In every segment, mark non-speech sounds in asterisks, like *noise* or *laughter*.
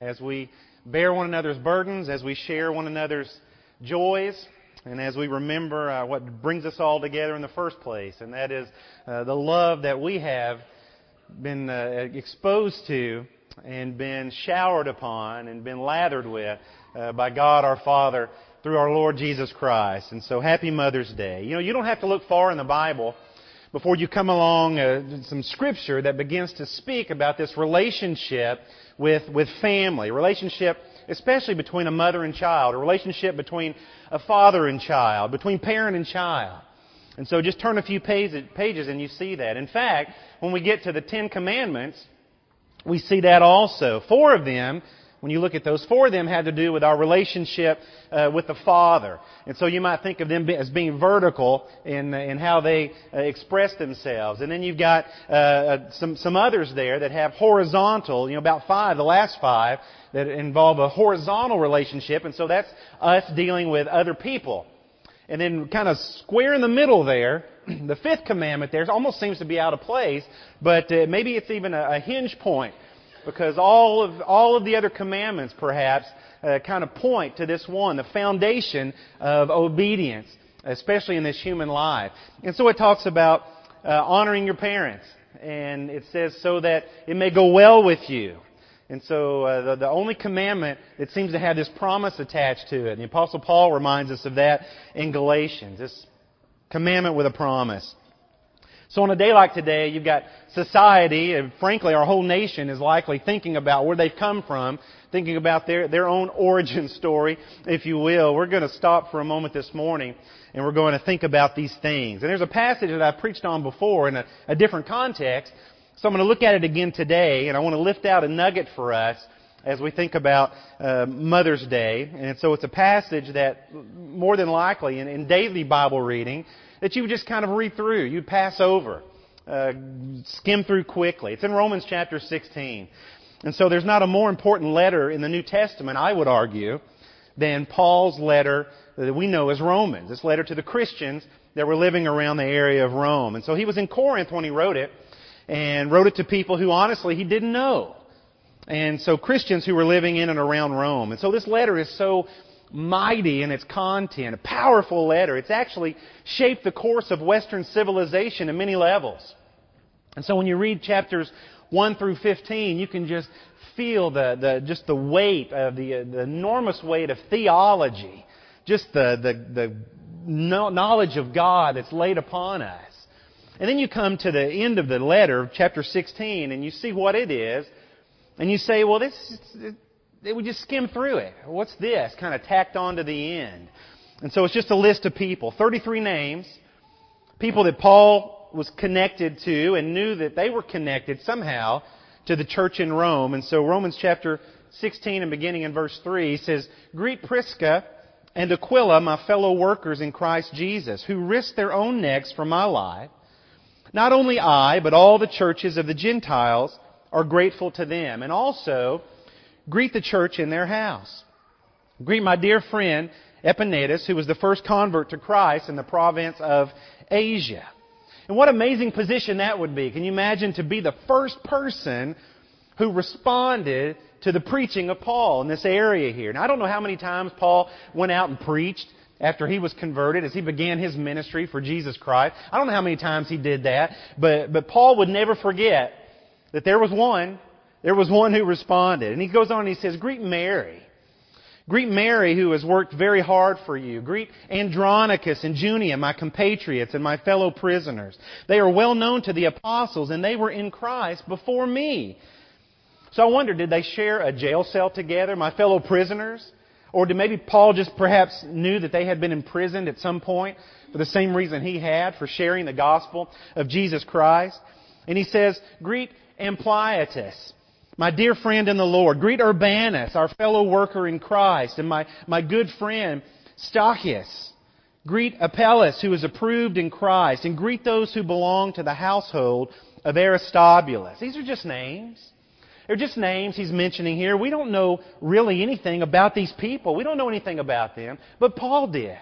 as we bear one another's burdens, as we share one another's joys, and as we remember uh, what brings us all together in the first place, and that is uh, the love that we have been uh, exposed to and been showered upon and been lathered with uh, by God our Father through our Lord Jesus Christ. And so happy Mother's Day. You know, you don't have to look far in the Bible before you come along uh, some scripture that begins to speak about this relationship with, with family, relationship especially between a mother and child, a relationship between a father and child, between parent and child. And so just turn a few pages and you see that. In fact, when we get to the Ten Commandments, we see that also. Four of them when you look at those, four of them had to do with our relationship uh, with the Father. And so you might think of them as being vertical in, in how they uh, express themselves. And then you've got uh, uh, some, some others there that have horizontal, you know, about five, the last five, that involve a horizontal relationship. And so that's us dealing with other people. And then kind of square in the middle there, *clears throat* the fifth commandment there almost seems to be out of place, but uh, maybe it's even a, a hinge point because all of, all of the other commandments, perhaps, uh, kind of point to this one, the foundation of obedience, especially in this human life. And so it talks about uh, honoring your parents. And it says, so that it may go well with you. And so uh, the, the only commandment that seems to have this promise attached to it. And the Apostle Paul reminds us of that in Galatians. This commandment with a promise. So on a day like today, you've got society, and frankly our whole nation is likely thinking about where they've come from, thinking about their, their own *laughs* origin story, if you will. We're going to stop for a moment this morning and we're going to think about these things. And there's a passage that I've preached on before in a, a different context, so I'm going to look at it again today and I want to lift out a nugget for us as we think about uh, Mother's Day. And so it's a passage that more than likely in, in daily Bible reading that you would just kind of read through. You'd pass over, uh, skim through quickly. It's in Romans chapter 16. And so there's not a more important letter in the New Testament, I would argue, than Paul's letter that we know as Romans. This letter to the Christians that were living around the area of Rome. And so he was in Corinth when he wrote it, and wrote it to people who honestly he didn't know. And so Christians who were living in and around Rome. And so this letter is so mighty in its content, a powerful letter. It's actually shaped the course of Western civilization in many levels. And so when you read chapters 1 through 15, you can just feel the, the just the weight of the, uh, the enormous weight of theology, just the, the, the knowledge of God that's laid upon us. And then you come to the end of the letter, chapter 16, and you see what it is, and you say, well, this, they would just skim through it. What's this? Kind of tacked on to the end. And so it's just a list of people. 33 names. People that Paul was connected to and knew that they were connected somehow to the church in Rome. And so Romans chapter 16 and beginning in verse 3 says, Greet Prisca and Aquila, my fellow workers in Christ Jesus, who risked their own necks for my life. Not only I, but all the churches of the Gentiles are grateful to them. And also, greet the church in their house. Greet my dear friend Epaenetus, who was the first convert to Christ in the province of Asia. And what amazing position that would be. Can you imagine to be the first person who responded to the preaching of Paul in this area here? Now, I don't know how many times Paul went out and preached after he was converted, as he began his ministry for Jesus Christ. I don't know how many times he did that, but, but Paul would never forget that there was one there was one who responded. And he goes on and he says, Greet Mary. Greet Mary who has worked very hard for you. Greet Andronicus and Junia, my compatriots and my fellow prisoners. They are well known to the apostles and they were in Christ before me. So I wonder, did they share a jail cell together, my fellow prisoners? Or did maybe Paul just perhaps knew that they had been imprisoned at some point for the same reason he had, for sharing the gospel of Jesus Christ? And he says, greet Ampliatus my dear friend in the Lord, greet Urbanus, our fellow worker in Christ, and my, my good friend Stachys. Greet Apelles, who is approved in Christ, and greet those who belong to the household of Aristobulus. These are just names. They're just names he's mentioning here. We don't know really anything about these people. We don't know anything about them, but Paul did.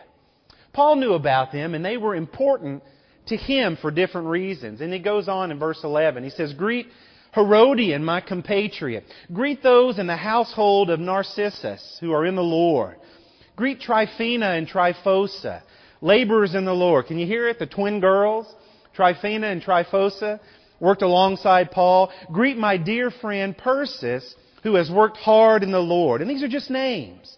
Paul knew about them, and they were important to him for different reasons. And he goes on in verse 11. He says, Greet Herodion, my compatriot. Greet those in the household of Narcissus who are in the Lord. Greet Tryphena and Tryphosa, laborers in the Lord. Can you hear it? The twin girls, Tryphena and Tryphosa, worked alongside Paul. Greet my dear friend Persis, who has worked hard in the Lord. And these are just names.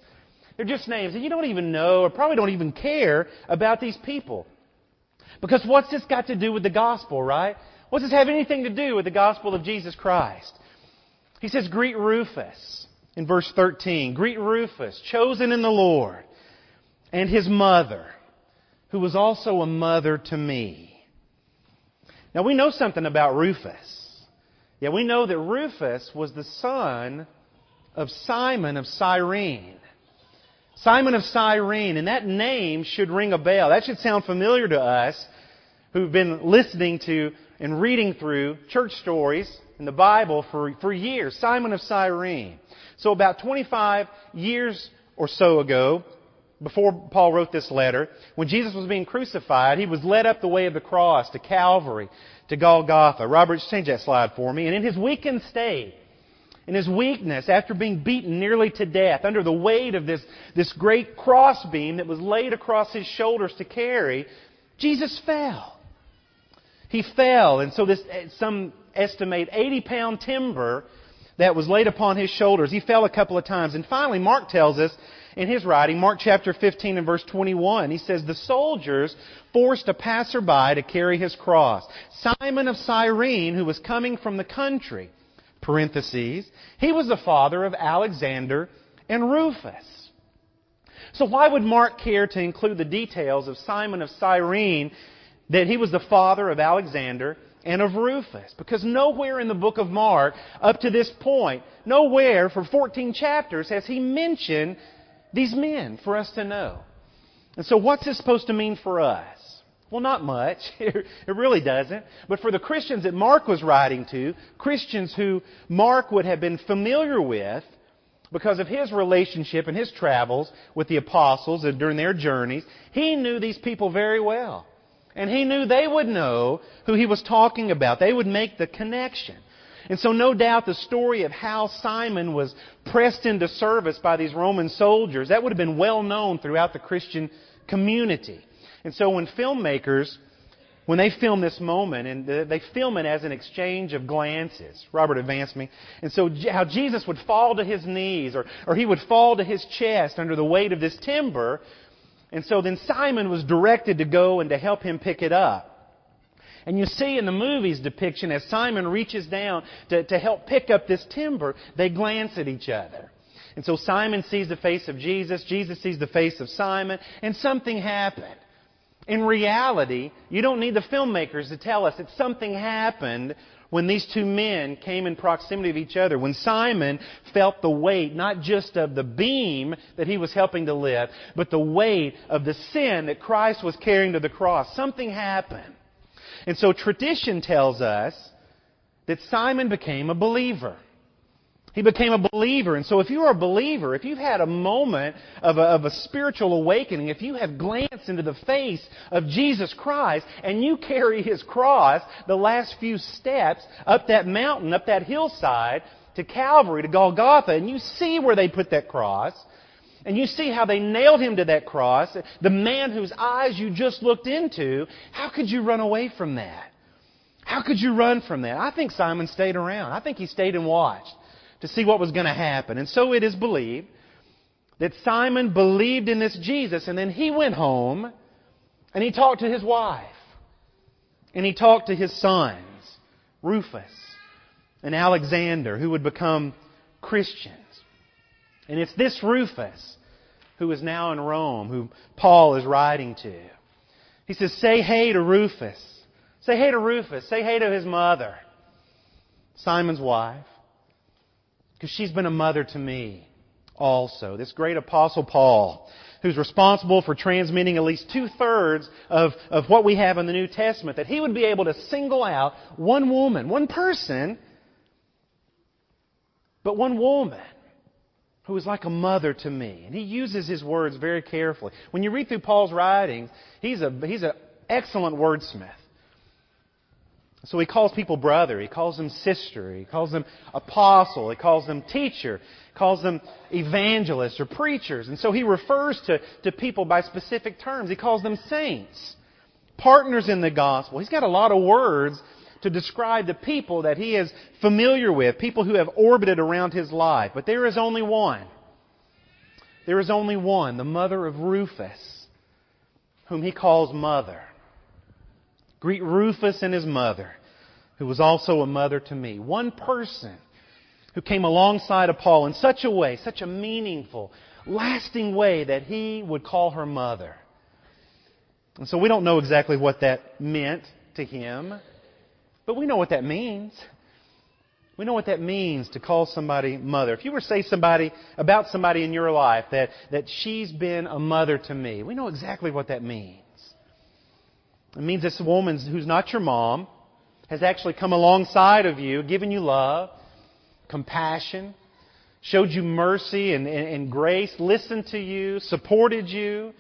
They're just names. And you don't even know, or probably don't even care about these people. Because what's this got to do with the gospel, right? What's this have anything to do with the gospel of Jesus Christ? He says, Greet Rufus in verse 13. Greet Rufus, chosen in the Lord, and his mother, who was also a mother to me. Now we know something about Rufus. Yeah, we know that Rufus was the son of Simon of Cyrene. Simon of Cyrene, and that name should ring a bell. That should sound familiar to us who've been listening to and reading through church stories in the Bible for, for years. Simon of Cyrene. So about 25 years or so ago, before Paul wrote this letter, when Jesus was being crucified, he was led up the way of the cross to Calvary, to Golgotha. Robert, change that slide for me. And in his weakened state, in his weakness, after being beaten nearly to death, under the weight of this, this great crossbeam that was laid across his shoulders to carry, Jesus fell. He fell, and so this, eh, some estimate 80 pound timber that was laid upon his shoulders. He fell a couple of times. And finally, Mark tells us in his writing, Mark chapter 15 and verse 21, he says, The soldiers forced a passerby to carry his cross. Simon of Cyrene, who was coming from the country, parentheses, he was the father of Alexander and Rufus. So why would Mark care to include the details of Simon of Cyrene, that he was the father of Alexander and of Rufus. Because nowhere in the book of Mark, up to this point, nowhere for 14 chapters has he mentioned these men for us to know. And so what's this supposed to mean for us? Well, not much. *laughs* It really doesn't. But for the Christians that Mark was writing to, Christians who Mark would have been familiar with, because of his relationship and his travels with the apostles and during their journeys, he knew these people very well. And he knew they would know who he was talking about. They would make the connection. And so no doubt the story of how Simon was pressed into service by these Roman soldiers, that would have been well known throughout the Christian community. And so when filmmakers, when they film this moment, and they film it as an exchange of glances, Robert advanced me, and so how Jesus would fall to his knees, or, or he would fall to his chest under the weight of this timber, and so then Simon was directed to go and to help him pick it up. And you see in the movie's depiction, as Simon reaches down to, to help pick up this timber, they glance at each other. And so Simon sees the face of Jesus, Jesus sees the face of Simon, and something happened. In reality, you don't need the filmmakers to tell us that something happened when these two men came in proximity of each other, when Simon felt the weight not just of the beam that he was helping to lift, but the weight of the sin that Christ was carrying to the cross, something happened. And so tradition tells us that Simon became a believer. He became a believer. And so if you're a believer, if you've had a moment of a, of a, spiritual awakening, if you have glanced into the face of Jesus Christ and you carry His cross the last few steps up that mountain, up that hillside to Calvary, to Golgotha, and you see where they put that cross, and you see how they nailed Him to that cross, the man whose eyes you just looked into, how could you run away from that? How could you run from that? I think Simon stayed around. I think he stayed and watched to see what was going to happen. And so it is believed that Simon believed in this Jesus, and then he went home and he talked to his wife. And he talked to his sons, Rufus and Alexander, who would become Christians. And it's this Rufus who is now in Rome, who Paul is writing to. He says, Say hey to Rufus. Say hey to Rufus. Say hey to his mother, Simon's wife. Because she's been a mother to me also. This great apostle Paul, who's responsible for transmitting at least two thirds of, of what we have in the New Testament, that he would be able to single out one woman, one person, but one woman who is like a mother to me. And he uses his words very carefully. When you read through Paul's writings, he's a, he's an excellent wordsmith. So he calls people brother, he calls them sister, he calls them apostle, he calls them teacher, he calls them evangelists or preachers. And so he refers to, to people by specific terms. He calls them saints, partners in the gospel. He's got a lot of words to describe the people that he is familiar with, people who have orbited around his life. But there is only one. There is only one, the mother of Rufus, whom he calls mother. Greet Rufus and his mother, who was also a mother to me. One person who came alongside of Paul in such a way, such a meaningful, lasting way that he would call her mother. And so we don't know exactly what that meant to him, but we know what that means. We know what that means to call somebody mother. If you were to say somebody about somebody in your life that, that she's been a mother to me, we know exactly what that means. It means this woman who's not your mom has actually come alongside of you, given you love, compassion, showed you mercy and, and, and grace, listened to you, supported you,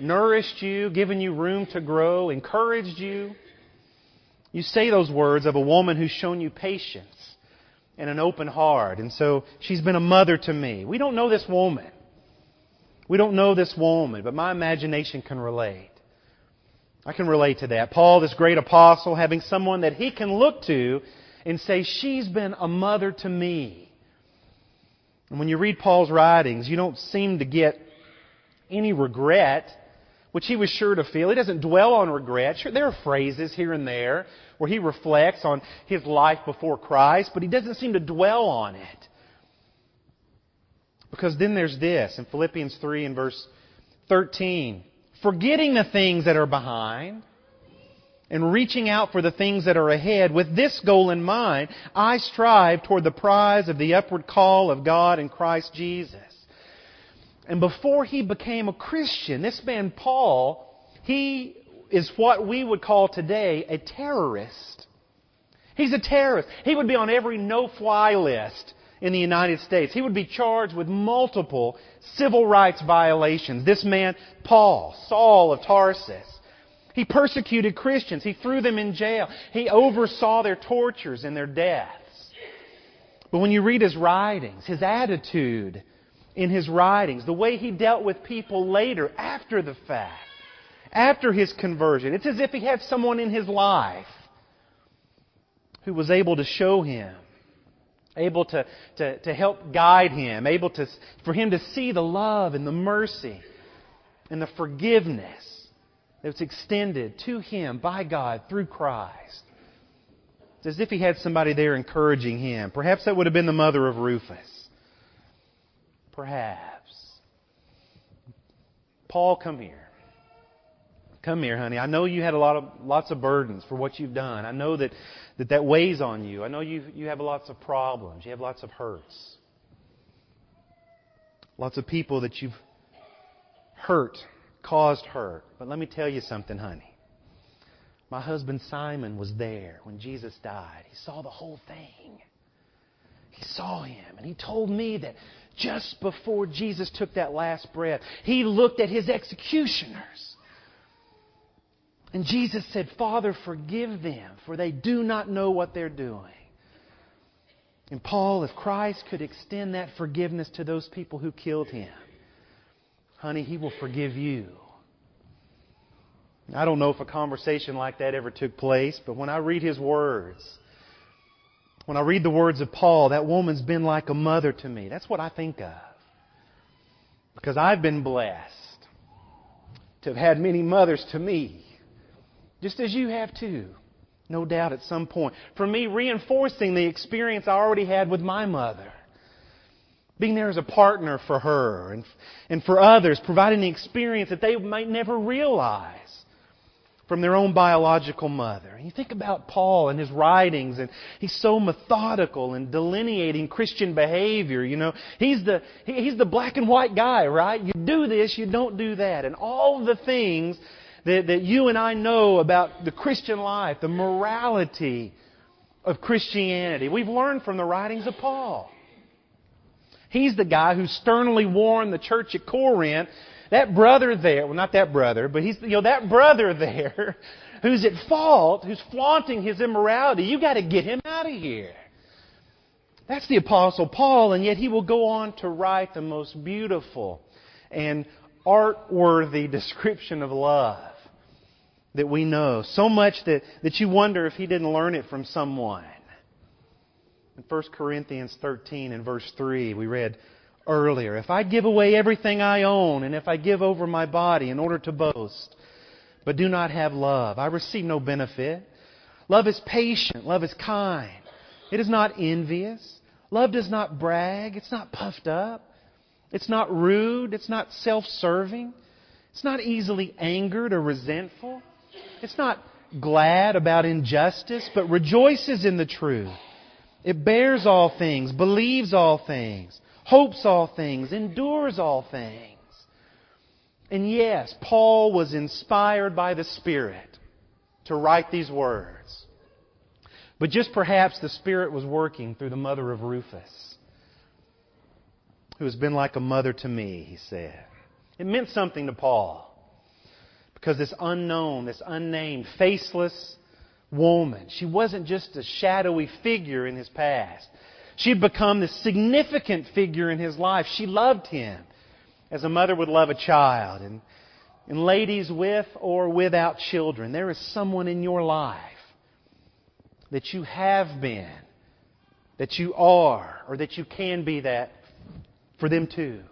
nourished you, given you room to grow, encouraged you. You say those words of a woman who's shown you patience and an open heart. And so she's been a mother to me. We don't know this woman. We don't know this woman, but my imagination can relate. I can relate to that. Paul, this great apostle, having someone that he can look to and say, She's been a mother to me. And when you read Paul's writings, you don't seem to get any regret, which he was sure to feel. He doesn't dwell on regret. Sure, there are phrases here and there where he reflects on his life before Christ, but he doesn't seem to dwell on it. Because then there's this in Philippians 3 and verse 13 forgetting the things that are behind and reaching out for the things that are ahead with this goal in mind, I strive toward the prize of the upward call of God in Christ Jesus. And before he became a Christian, this man Paul, he is what we would call today a terrorist. He's a terrorist. He would be on every no-fly list in the United States. He would be charged with multiple civil rights violations. This man, Paul, Saul of Tarsus, he persecuted Christians. He threw them in jail. He oversaw their tortures and their deaths. But when you read his writings, his attitude in his writings, the way he dealt with people later, after the fact, after his conversion, it's as if he had someone in his life who was able to show him able to, to, to help guide him, able to, for him to see the love and the mercy and the forgiveness that's extended to him by God through Christ. It's as if he had somebody there encouraging him. Perhaps that would have been the mother of Rufus. Perhaps. Paul, come here. Come here, honey. I know you had a lot of lots of burdens for what you've done. I know that that, that weighs on you. I know you you have lots of problems. You have lots of hurts. Lots of people that you've hurt, caused hurt. But let me tell you something, honey. My husband Simon was there when Jesus died. He saw the whole thing. He saw him, and he told me that just before Jesus took that last breath, he looked at his executioners and Jesus said, Father, forgive them, for they do not know what they're doing. And Paul, if Christ could extend that forgiveness to those people who killed him, honey, he will forgive you. I don't know if a conversation like that ever took place, but when I read his words, when I read the words of Paul, that woman's been like a mother to me. That's what I think of. Because I've been blessed to have had many mothers to me just as you have too, no doubt at some point. For me, reinforcing the experience I already had with my mother. Being there as a partner for her and, and for others, providing the experience that they might never realize from their own biological mother. And you think about Paul and his writings, and he's so methodical in delineating Christian behavior. You know, he's the he's the black and white guy, right? You do this, you don't do that, and all the things that, that you and I know about the Christian life, the morality of Christianity. We've learned from the writings of Paul. He's the guy who sternly warned the church at Corinth, that brother there, well not that brother, but he's, you know, that brother there *laughs* who's at fault, who's flaunting his immorality, you got to get him out of here. That's the Apostle Paul, and yet he will go on to write the most beautiful and art worthy description of love that we know. So much that, that you wonder if he didn't learn it from someone. In 1 Corinthians 13 and verse 3, we read earlier, If I give away everything I own, and if I give over my body in order to boast, but do not have love, I receive no benefit. Love is patient. Love is kind. It is not envious. Love does not brag. It's not puffed up. It's not rude. It's not self serving. It's not easily angered or resentful. It's not glad about injustice, but rejoices in the truth. It bears all things, believes all things, hopes all things, endures all things. And yes, Paul was inspired by the Spirit to write these words. But just perhaps the Spirit was working through the mother of Rufus, who has been like a mother to me, he said. It meant something to Paul. Because this unknown, this unnamed, faceless woman, she wasn't just a shadowy figure in his past. She had become this significant figure in his life. She loved him as a mother would love a child. And, and ladies with or without children, there is someone in your life that you have been, that you are, or that you can be that for them too.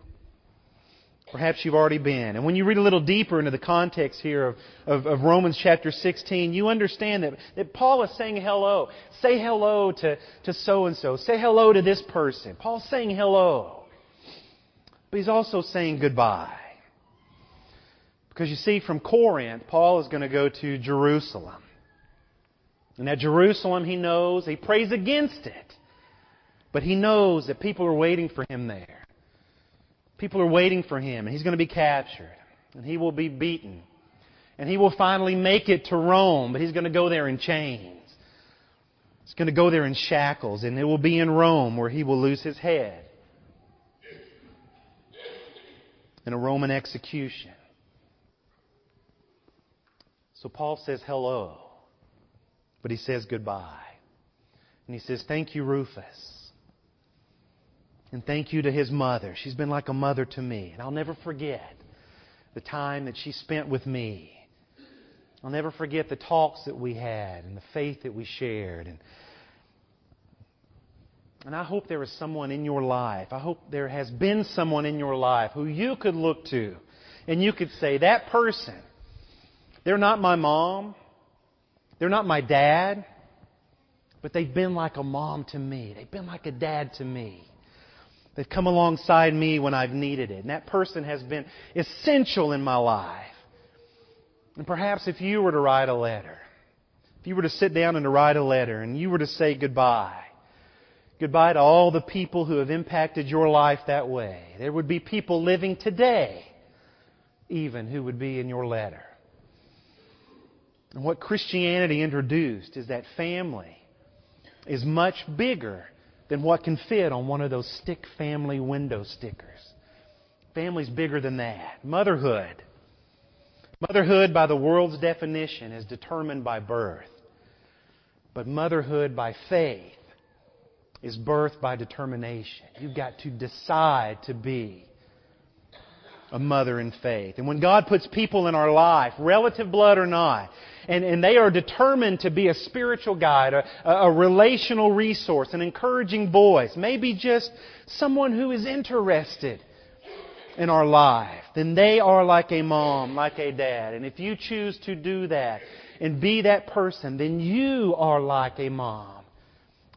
Perhaps you've already been. And when you read a little deeper into the context here of, of, of Romans chapter 16, you understand that, that Paul is saying hello. Say hello to, to so and so. Say hello to this person. Paul's saying hello. But he's also saying goodbye. Because you see, from Corinth, Paul is going to go to Jerusalem. And at Jerusalem, he knows, he prays against it. But he knows that people are waiting for him there. People are waiting for him, and he's going to be captured. And he will be beaten. And he will finally make it to Rome, but he's going to go there in chains. He's going to go there in shackles, and it will be in Rome where he will lose his head in a Roman execution. So Paul says hello. But he says goodbye. And he says, Thank you, Rufus. And thank you to his mother. She's been like a mother to me. And I'll never forget the time that she spent with me. I'll never forget the talks that we had and the faith that we shared. And, and I hope there is someone in your life. I hope there has been someone in your life who you could look to and you could say, that person, they're not my mom. They're not my dad, but they've been like a mom to me. They've been like a dad to me. They've come alongside me when I've needed it. And that person has been essential in my life. And perhaps if you were to write a letter, if you were to sit down and to write a letter and you were to say goodbye, goodbye to all the people who have impacted your life that way, there would be people living today even who would be in your letter. And what Christianity introduced is that family is much bigger than what can fit on one of those stick family window stickers. Family's bigger than that. Motherhood. Motherhood, by the world's definition, is determined by birth. But motherhood by faith is birth by determination. You've got to decide to be a mother in faith. And when God puts people in our life, relative blood or not, and, and they are determined to be a spiritual guide, a, a relational resource, an encouraging voice, maybe just someone who is interested in our life, then they are like a mom, like a dad. And if you choose to do that and be that person, then you are like a mom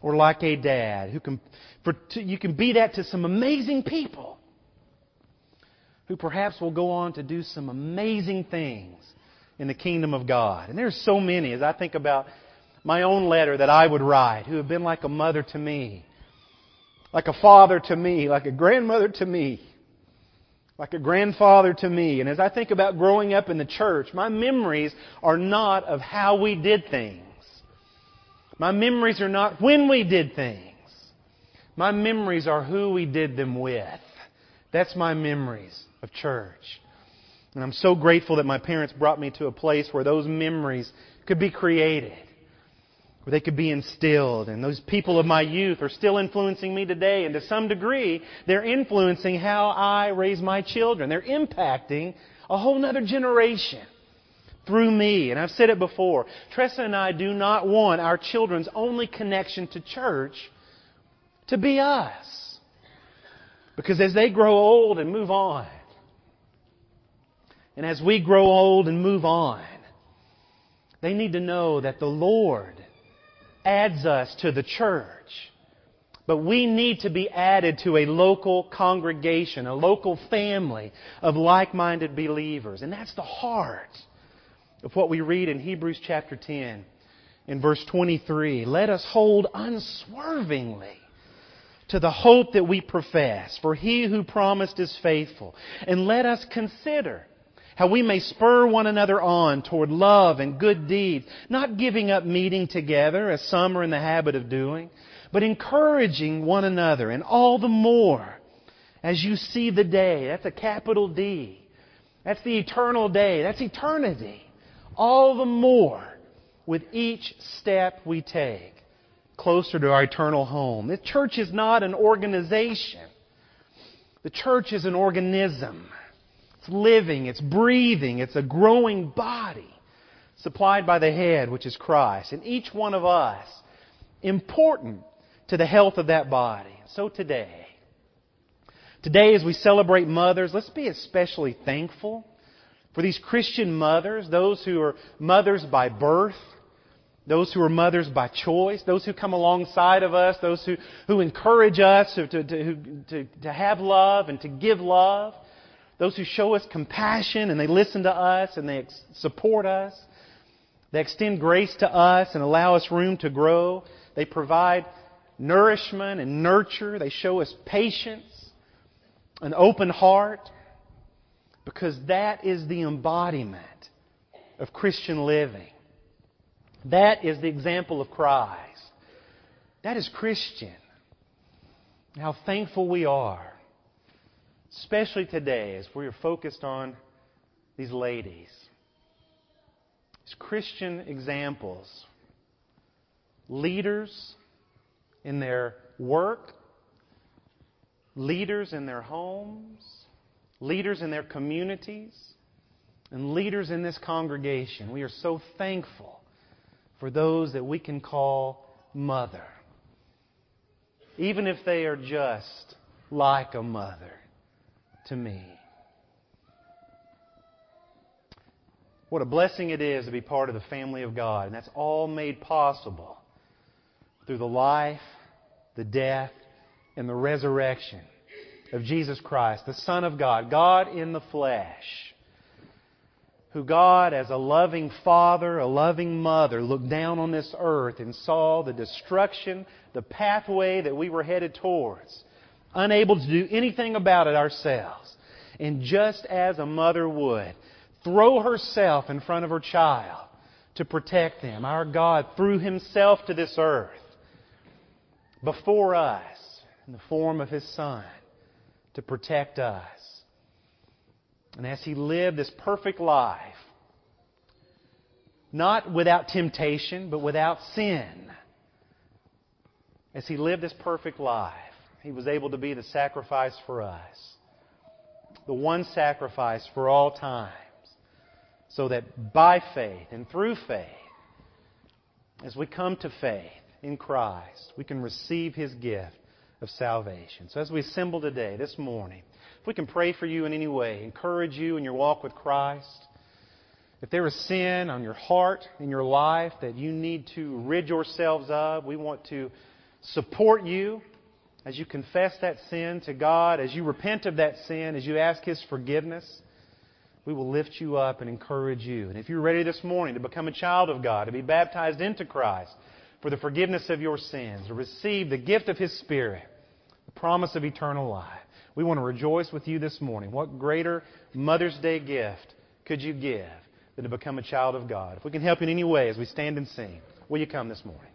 or like a dad who can, for, you can be that to some amazing people who perhaps will go on to do some amazing things in the kingdom of God. And there's so many as I think about my own letter that I would write who have been like a mother to me, like a father to me, like a grandmother to me, like a grandfather to me. And as I think about growing up in the church, my memories are not of how we did things. My memories are not when we did things. My memories are who we did them with. That's my memories of church. And I'm so grateful that my parents brought me to a place where those memories could be created, where they could be instilled. And those people of my youth are still influencing me today, and to some degree, they're influencing how I raise my children. They're impacting a whole other generation through me. And I've said it before. Tressa and I do not want our children's only connection to church to be us. Because as they grow old and move on, and as we grow old and move on, they need to know that the Lord adds us to the church. But we need to be added to a local congregation, a local family of like-minded believers. And that's the heart of what we read in Hebrews chapter 10 in verse 23. Let us hold unswervingly to the hope that we profess, for he who promised is faithful. And let us consider how we may spur one another on toward love and good deeds, not giving up meeting together as some are in the habit of doing, but encouraging one another, and all the more as you see the day. That's a capital D. That's the eternal day. That's eternity. All the more with each step we take closer to our eternal home. The church is not an organization. The church is an organism. It's living, it's breathing, it's a growing body supplied by the head, which is Christ. And each one of us important to the health of that body. So today, today as we celebrate mothers, let's be especially thankful for these Christian mothers, those who are mothers by birth, those who are mothers by choice, those who come alongside of us, those who, who encourage us to, to, to, to, have love and to give love, those who show us compassion and they listen to us and they ex- support us, they extend grace to us and allow us room to grow, they provide nourishment and nurture, they show us patience, an open heart, because that is the embodiment of Christian living. That is the example of Christ. That is Christian. How thankful we are, especially today as we are focused on these ladies. These Christian examples, leaders in their work, leaders in their homes, leaders in their communities, and leaders in this congregation. We are so thankful for those that we can call mother. Even if they are just like a mother to me. What a blessing it is to be part of the family of God. And that's all made possible through the life, the death, and the resurrection of Jesus Christ, the Son of God, God in the flesh who God, as a loving father, a loving mother, looked down on this earth and saw the destruction, the pathway that we were headed towards, unable to do anything about it ourselves. And just as a mother would, throw herself in front of her child to protect them. Our God threw Himself to this earth before us in the form of His Son to protect us. And as he lived this perfect life, not without temptation, but without sin, as he lived this perfect life, he was able to be the sacrifice for us. The one sacrifice for all times. So that by faith and through faith, as we come to faith in Christ, we can receive his gift of salvation. So as we assemble today, this morning, if we can pray for you in any way, encourage you in your walk with Christ, if there is sin on your heart, in your life that you need to rid yourselves of, we want to support you as you confess that sin to God, as you repent of that sin, as you ask His forgiveness. We will lift you up and encourage you. And if you're ready this morning to become a child of God, to be baptized into Christ for the forgiveness of your sins, to receive the gift of His Spirit, the promise of eternal life, we want to rejoice with you this morning. What greater Mother's Day gift could you give than to become a child of God? If we can help you in any way as we stand and sing, will you come this morning?